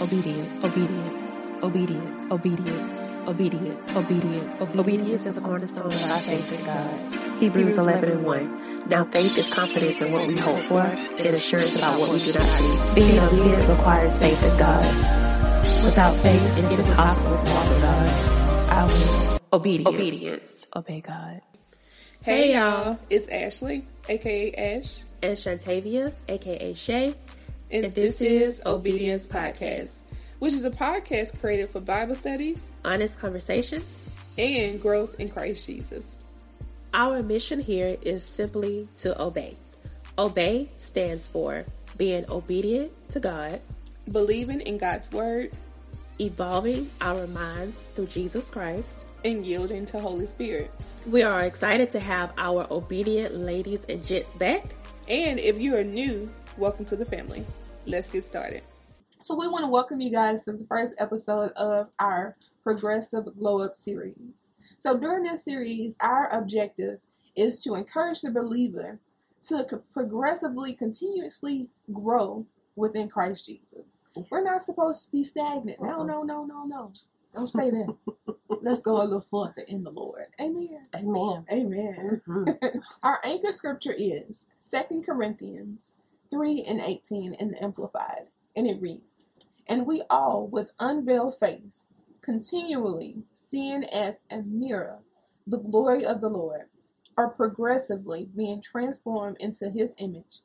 obedience, obedience, obedience, obedience, obedience, obedience. Obedience is a cornerstone of our faith in God. Hebrews 11 and 1. Now faith is confidence in what we hope for and assurance about what we do not see. Being obedient requires faith in God. Without faith, it is impossible to walk with God. I will. Obedience. Obedience. Obey God. Hey y'all, it's Ashley, aka Ash, And Shantavia, aka Shay. And, this, this is is Obedience Podcast, which is a podcast created for Bible studies Honest conversations. and growth in Christ Jesus. Our mission here is simply to obey. Obey stands for being obedient to God, Believing in God's word evolving our minds through Jesus Christ. and yielding to Holy Spirit. We are excited to have our obedient ladies and gents back. And if you are new, welcome to the family. Let's get started. So we want to welcome you guys to the first episode of our Progressive Glow Up series. So during this series, our objective is to encourage the believer to progressively, continuously grow within Christ Jesus. We're not supposed to be stagnant. No, uh-uh. no, no, no, no. Don't stay there. Let's go a little further in the Lord. Amen. Amen. Amen. Mm-hmm. Our anchor scripture is 2 Corinthians 3 and 18 in the Amplified, and it reads, And we all, with unveiled face, continually seeing as a mirror the glory of the Lord, are progressively being transformed into his image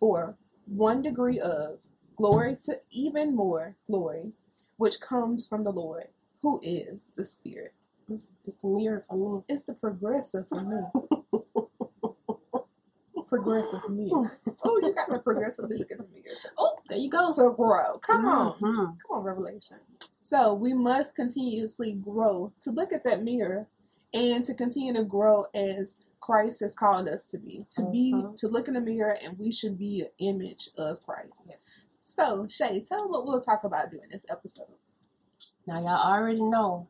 for one degree of glory to even more glory, which comes from the Lord, who is the Spirit. It's the mirror for me. It's the progressive for me. progressive me. Oh, you got the progressive look at the mirror. Oh, There you go. to grow. Come on. Mhm. Come on, Revelation. So we must continuously grow to look at that mirror and to continue to grow as Christ has called us to be. To be Mhm. to look in the mirror and we should be an image of Christ. So, Shay, tell them what we'll talk about during this episode. Now y'all already know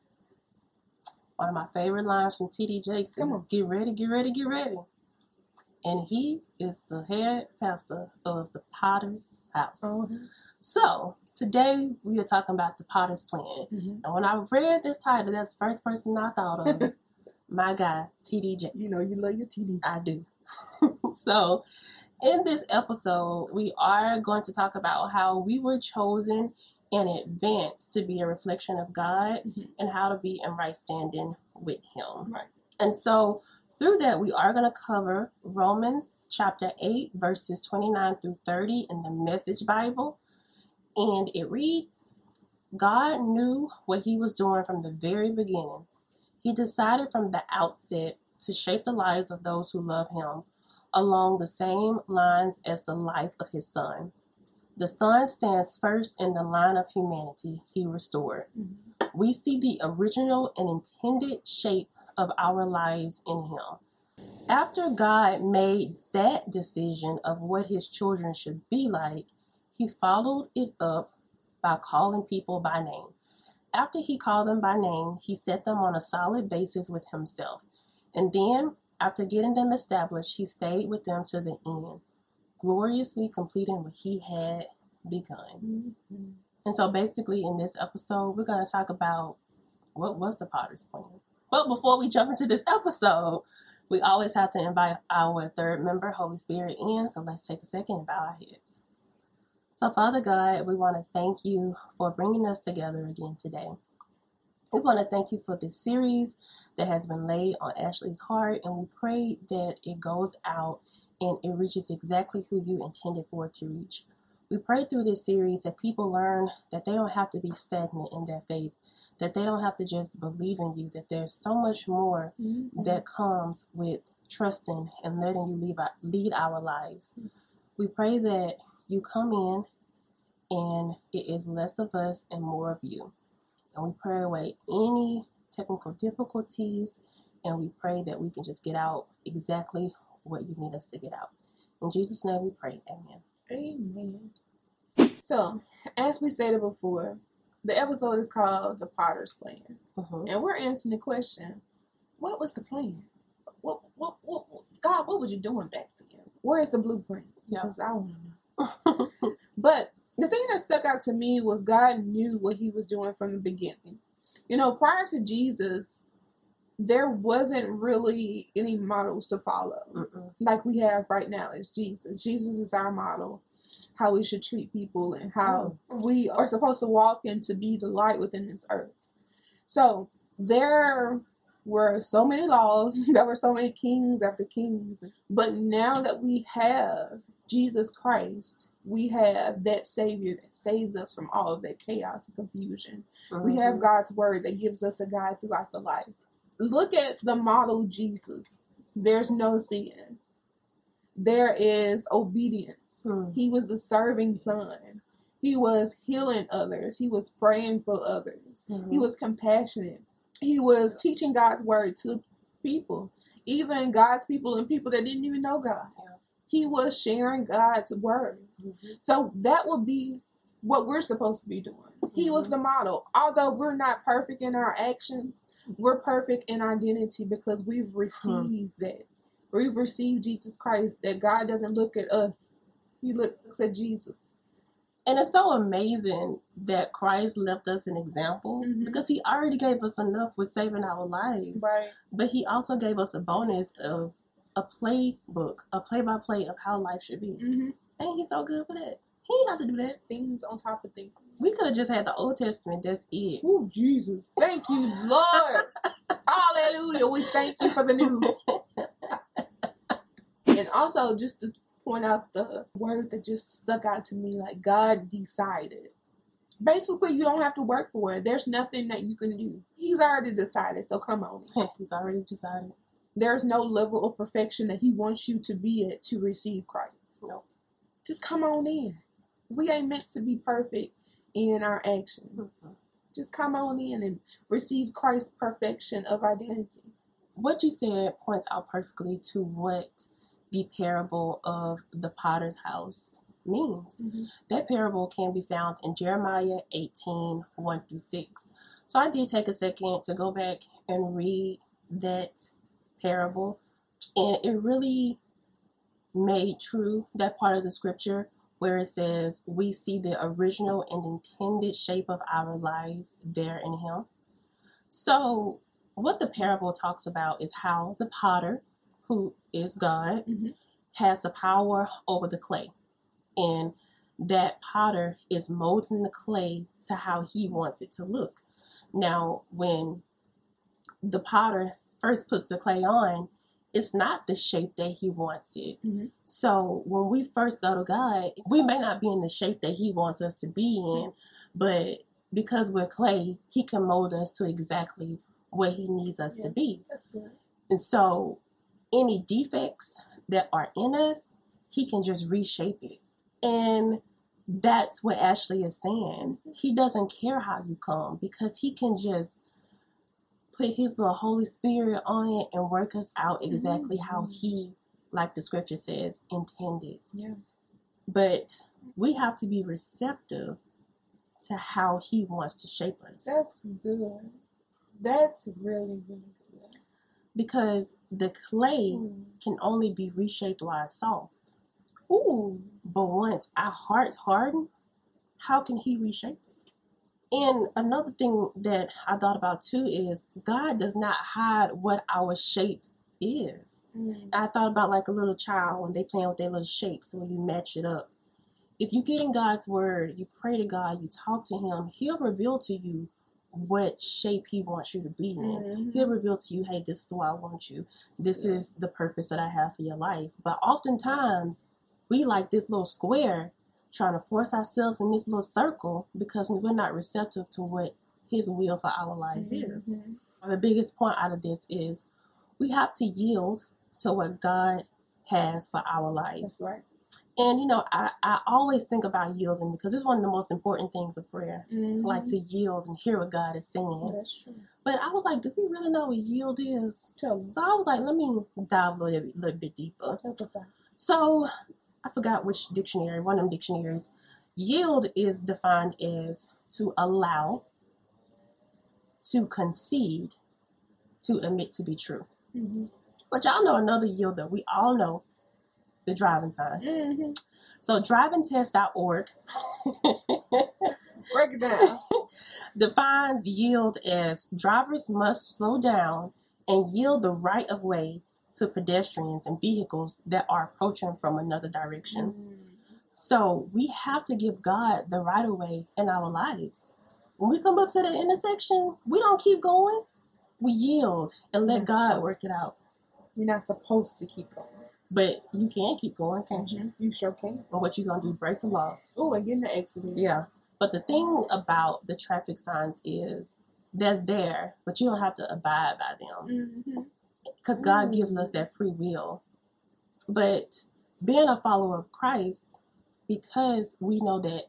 one of my favorite lines from TD Jakes is on. get ready, get ready, get ready. And he is the head pastor of the Potter's house. Oh. So today we are talking about the Potter's plan. Mhm. And when I read this title, that's the first person I thought of. my guy, TD Jakes. You know you love your TD. I do. so, in this episode, we are going to talk about how we were chosen in advance to be a reflection of God Mhm. and how to be in right standing with Him. Right. And so, through that, we are going to cover Romans chapter 8, verses 29 through 30 in the Message Bible. And it reads God knew what He was doing from the very beginning. He decided from the outset to shape the lives of those who love Him along the same lines as the life of His Son. The Son stands first in the line of humanity He restored. Mhm. We see the original and intended shape of our lives in Him. After God made that decision of what His children should be like, He followed it up by calling people by name. After He called them by name, He set them on a solid basis with Himself. And then, after getting them established, He stayed with them to the end, gloriously completing what He had begun. Mhm. And so, basically, in this episode, we're going to talk about what was the potter's plan. But before we jump into this episode, we always have to invite our third member, Holy Spirit, in. So let's take a second and bow our heads. So, Father God, we want to thank you for bringing us together again today. We want to thank you for this series that has been laid on Ashley's heart, and we pray that it goes out and it reaches exactly who you intended for it to reach. We pray through this series that people learn that they don't have to be stagnant in their faith, that they don't have to just believe in you, that there's so much more Mhm. that comes with trusting and letting you lead our, lead our lives. We pray that you come in and it is less of us and more of you. And we pray away any technical difficulties and we pray that we can just get out exactly what you need us to get out. In Jesus' name we pray. Amen. Amen. So, as we stated before, the episode is called The Potter's Plan. Mhm. And we're answering the question what was the plan? What, what, what, God, what was you doing back then? Where is the blueprint? Yeah. Because I want to know. But the thing that stuck out to me was God knew what he was doing from the beginning. You know, prior to Jesus, there wasn't really any models to follow Mm-mm. like we have right now is Jesus. Jesus is our model, how we should treat people and how we are supposed to walk and to be the light within this earth. So there were so many laws, there were so many kings after kings. But now that we have Jesus Christ, we have that Savior that saves us from all of that chaos and confusion. We have Mhm. God's word that gives us a guide throughout the life. Look at the model Jesus. There's no sin. There is obedience. Mhm. He was the serving son. He was healing others. He was praying for others. He Mhm. was compassionate. He was teaching God's word to people, even God's people and people that didn't even know God. He was sharing God's word. Mhm. So that would be what we're supposed to be doing. He was Mhm. the model. Although we're not perfect in our actions, we're perfect in identity because we've received that. We've received Jesus Christ, that God doesn't look at us, He looks at Jesus. And it's so amazing that Christ left us an example Mhm. because he already gave us enough with saving our lives. Right. But he also gave us a bonus of a playbook, a play by play of how life should be. hmm Ain't he so good for that? He ain't have to do that. Things on top of things. We could have just had the Old Testament. That's it. Oh, Jesus. Thank you, Lord. Hallelujah. We thank you for the new. And also, just to point out the word that just stuck out to me like God decided. Basically, you don't have to work for it. There's nothing that you can do. He's already decided, so come on. He's already decided. There's no level of perfection that He wants you to be at to receive Christ. No. Just come on in. We ain't meant to be perfect in our actions. Mhm. Just come on in and receive Christ's perfection of identity. What you said points out perfectly to what the parable of the potter's house means. Mm-hmm. That parable can be found in Jeremiah 18 1 through 6. So I did take a second to go back and read that parable, and it really made true that part of the scripture where it says, We see the original and intended shape of our lives there in Him. So, what the parable talks about is how the potter, who is God, Mhm. has the power over the clay. And that potter is molding the clay to how he wants it to look. Now, when the potter first puts the clay on, it's not the shape that he wants it. Mhm. So when we first go to God, we may not be in the shape that he wants us to be in, but because we're clay, he can mold us to exactly what he needs us Yeah. to be. That's good. And so, any defects that are in us, he can just reshape it. And that's what Ashley is saying. He doesn't care how you come because he can just put his little Holy Spirit on it and work us out exactly how Mhm. he, like the scripture says, intended. Yeah. But we have to be receptive to how he wants to shape us. That's good. That's really, really good. Because the clay Ooh. can only be reshaped while it's soft. Ooh. But once our hearts harden, how can He reshape it? And another thing that I thought about too is God does not hide what our shape is. Mm. I thought about like a little child when they playing with their little shapes and when you match it up. If you get in God's word, you pray to God, you talk to Him, He'll reveal to you what shape He wants you to be in. Mhm. He'll reveal to you, hey, this is why I want you. This Yeah. is the purpose that I have for your life. But oftentimes, we like this little square trying to force ourselves in this little circle because we're not receptive to what His will for our lives is. Mhm. The biggest point out of this is we have to yield to what God has for our lives. That's right. And you know, I, I always think about yielding because it's one of the most important things of prayer. Mhm. Like to yield and hear what God is saying. That's true. But I was like, do we really know what yield is? Tell me. So I was like, let me dive a little, little bit deeper. Help us out. So I forgot which dictionary, one of them dictionaries. Yield is defined as to allow, to concede, to admit to be true. Mhm. But y'all know another yield that we all know, the driving sign. Mhm. So drivingtest.org Break it down. defines yield as drivers must slow down and yield the right of way to pedestrians and vehicles that are approaching from another direction. Mm. So we have to give God the right of way in our lives. When we come up to the intersection, we don't keep going. We yield and let God work it out. We're not supposed to keep going. But you can keep going, can't you? Mm-hmm. You sure can. And what you gonna do? Break the law. Oh, and get in the accident. Yeah. But the thing about the traffic signs is they're there, but you don't have to abide by them mm-hmm. because God mm-hmm. gives us that free will. But being a follower of Christ, because we know that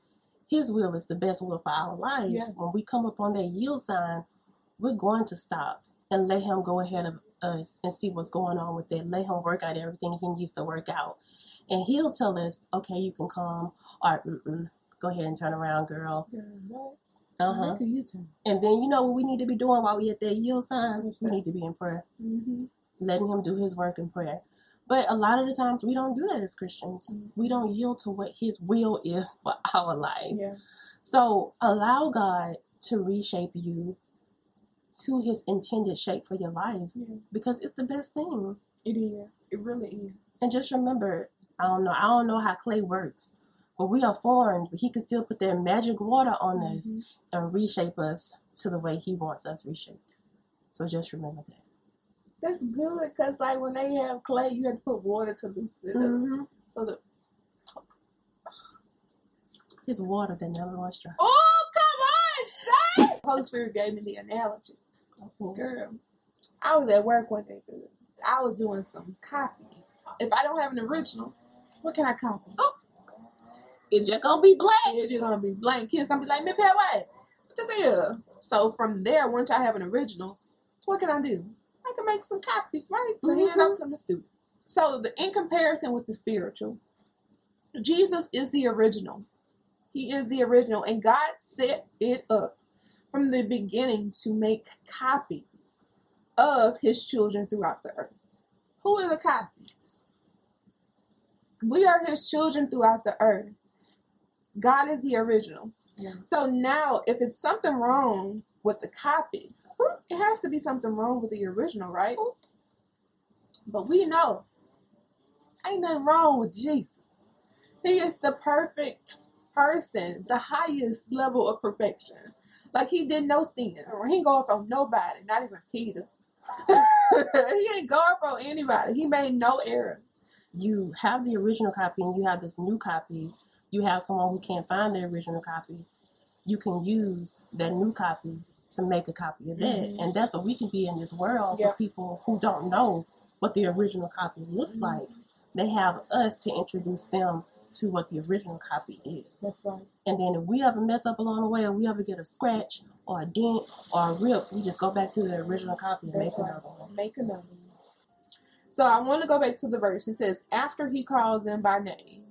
His will is the best will for our lives, Yeah. when we come upon that yield sign, we're going to stop and let Him go ahead of us and see what's going on with it. Let Him work out everything He needs to work out. And He'll tell us, okay, you can come, or Mm-mm, go ahead and turn around, girl. Girl. Uh-huh. Look at you two. And then you know what we need to be doing while we at that yield sign? We need to be in prayer Mm-hmm. letting him do his work in prayer. But a lot of the times we don't do that as Christians. Mhm. We don't yield to what his will is for our lives. Yeah. So allow God to reshape you to his intended shape for your life Yeah. because it's the best thing. It is. It really is. And just remember, I don't know, I don't know how clay works, but we are formed, but he can still put that magic water on us Mhm. and reshape us to the way he wants us reshaped. So just remember that. That's good because, like, when they have clay, you have to put water to loosen it up. Mm-hmm. So the His water that never runs dry. oh, come on! Holy Spirit gave me the analogy. Girl, I was at work one day. Girl. I was doing some copying. If I don't have an original, what can I copy? Oh, It's just gonna be blank. it's just gonna be blank. Kids gonna be like, "Me pay what? So from there, once I have an original, what can I do? I can make some copies, right, to mm-hmm. hand out to the students. So the in comparison with the spiritual, Jesus is the original. He is the original, and God set it up from the beginning to make copies of His children throughout the earth. Who are the copies? We are His children throughout the earth. God is the original. Yeah. So now, if it's something wrong with the copies, it has to be something wrong with the original, right? But we know ain't nothing wrong with Jesus. He is the perfect person, the highest level of perfection. Like he did no sins. He ain't going for nobody, not even Peter. he ain't going for anybody. He made no errors. You have the original copy and you have this new copy. You have someone who can't find the original copy. You can use that new copy to make a copy of that. Mhm. And that's what we can be in this world Yeah. for people who don't know what the original copy looks Mhm. like. They have us to introduce them to what the original copy is. That's right. And then if we ever mess up along the way or we ever get a scratch or a dent or a rip, we just go back to the original copy and That's make right. another one. Make another one. So I want to go back to the verse. It says, after he called them by name,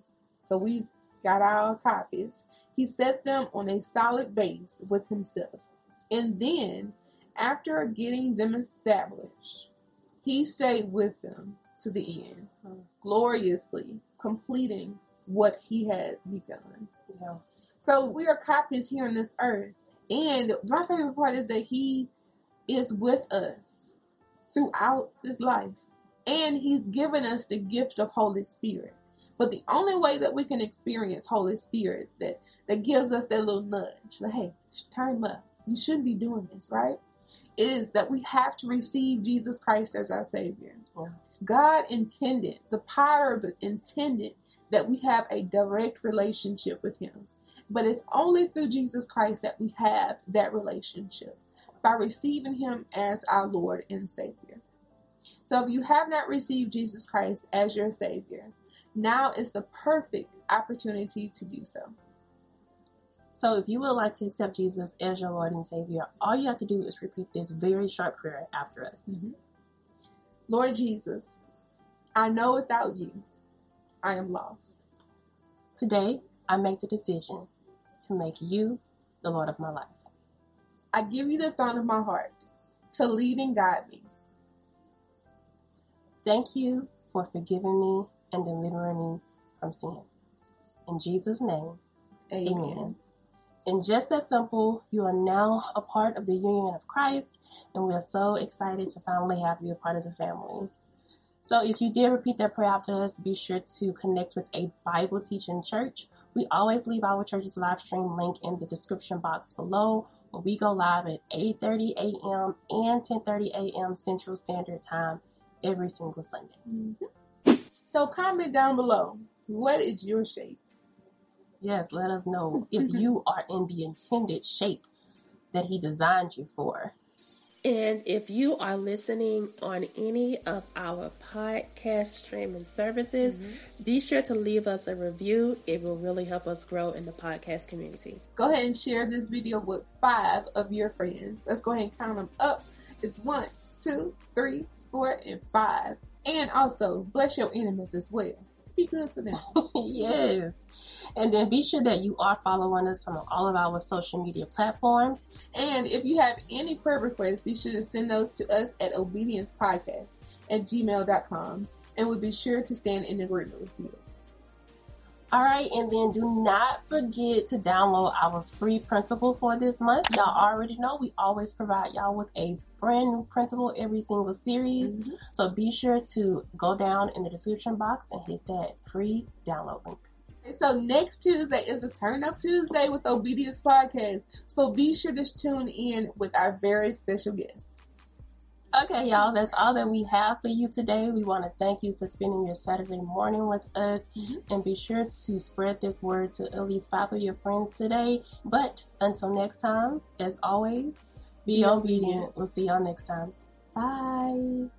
so we've got our copies, he set them on a solid base with himself. And then, after getting them established, he stayed with them to the end, gloriously completing what he had begun. Yeah. So we are copies here on this earth. And my favorite part is that he is with us throughout this life. And he's given us the gift of Holy Spirit. But the only way that we can experience Holy Spirit that, that gives us that little nudge, like, hey, turn left. You shouldn't be doing this, right? Is that we have to receive Jesus Christ as our Savior. Yeah. God intended, the potter intended that we have a direct relationship with Him. But it's only through Jesus Christ that we have that relationship by receiving Him as our Lord and Savior. So if you have not received Jesus Christ as your Savior, now is the perfect opportunity to do so. So if you would like to accept Jesus as your Lord and Savior, all you have to do is repeat this very short prayer after us. Mm-hmm. Lord Jesus, I know without you, I am lost. Today, I make the decision to make you the Lord of my life. I give you the throne of my heart to lead and guide me. Thank you for forgiving me and delivering me from sin. In Jesus' name, Amen. amen. And just that simple, you are now a part of the union of Christ, and we are so excited to finally have you a part of the family. So, if you did repeat that prayer after us, be sure to connect with a Bible teaching church. We always leave our church's live stream link in the description box below, where we go live at 8:30 a.m. and 10:30 a.m. Central Standard Time every single Sunday. Mhm. So comment down below. What is your shape? Yes, let us know if you are in the intended shape that He designed you for. And if you are listening on any of our podcast streaming services, mm-hmm. be sure to leave us a review. It will really help us grow in the podcast community. Go ahead and share this video with five of your friends. Let's go ahead and count them up. It's one, two, three, four, and five. And also, bless your enemies as well. Be good to them. yes. And then be sure that you are following us on all of our social media platforms. And if you have any prayer requests, be sure to send those to us at obediencepodcast at gmail.com. And we'll be sure to stand in agreement with you. All right, and then do not forget to download our free principle for this month. Y'all already know we always provide y'all with a brand new principle every single series. Mhm. So be sure to go down in the description box and hit that free download link. And so next Tuesday is a Turn Up Tuesday with Obedience Podcast. So be sure to tune in with our very special guest. Okay, y'all, that's all that we have for you today. We want to thank you for spending your Saturday morning with us Mhm. and be sure to spread this word to at least five of your friends today. But until next time, as always, be Be obedient. obedient. We'll see y'all next time. Bye.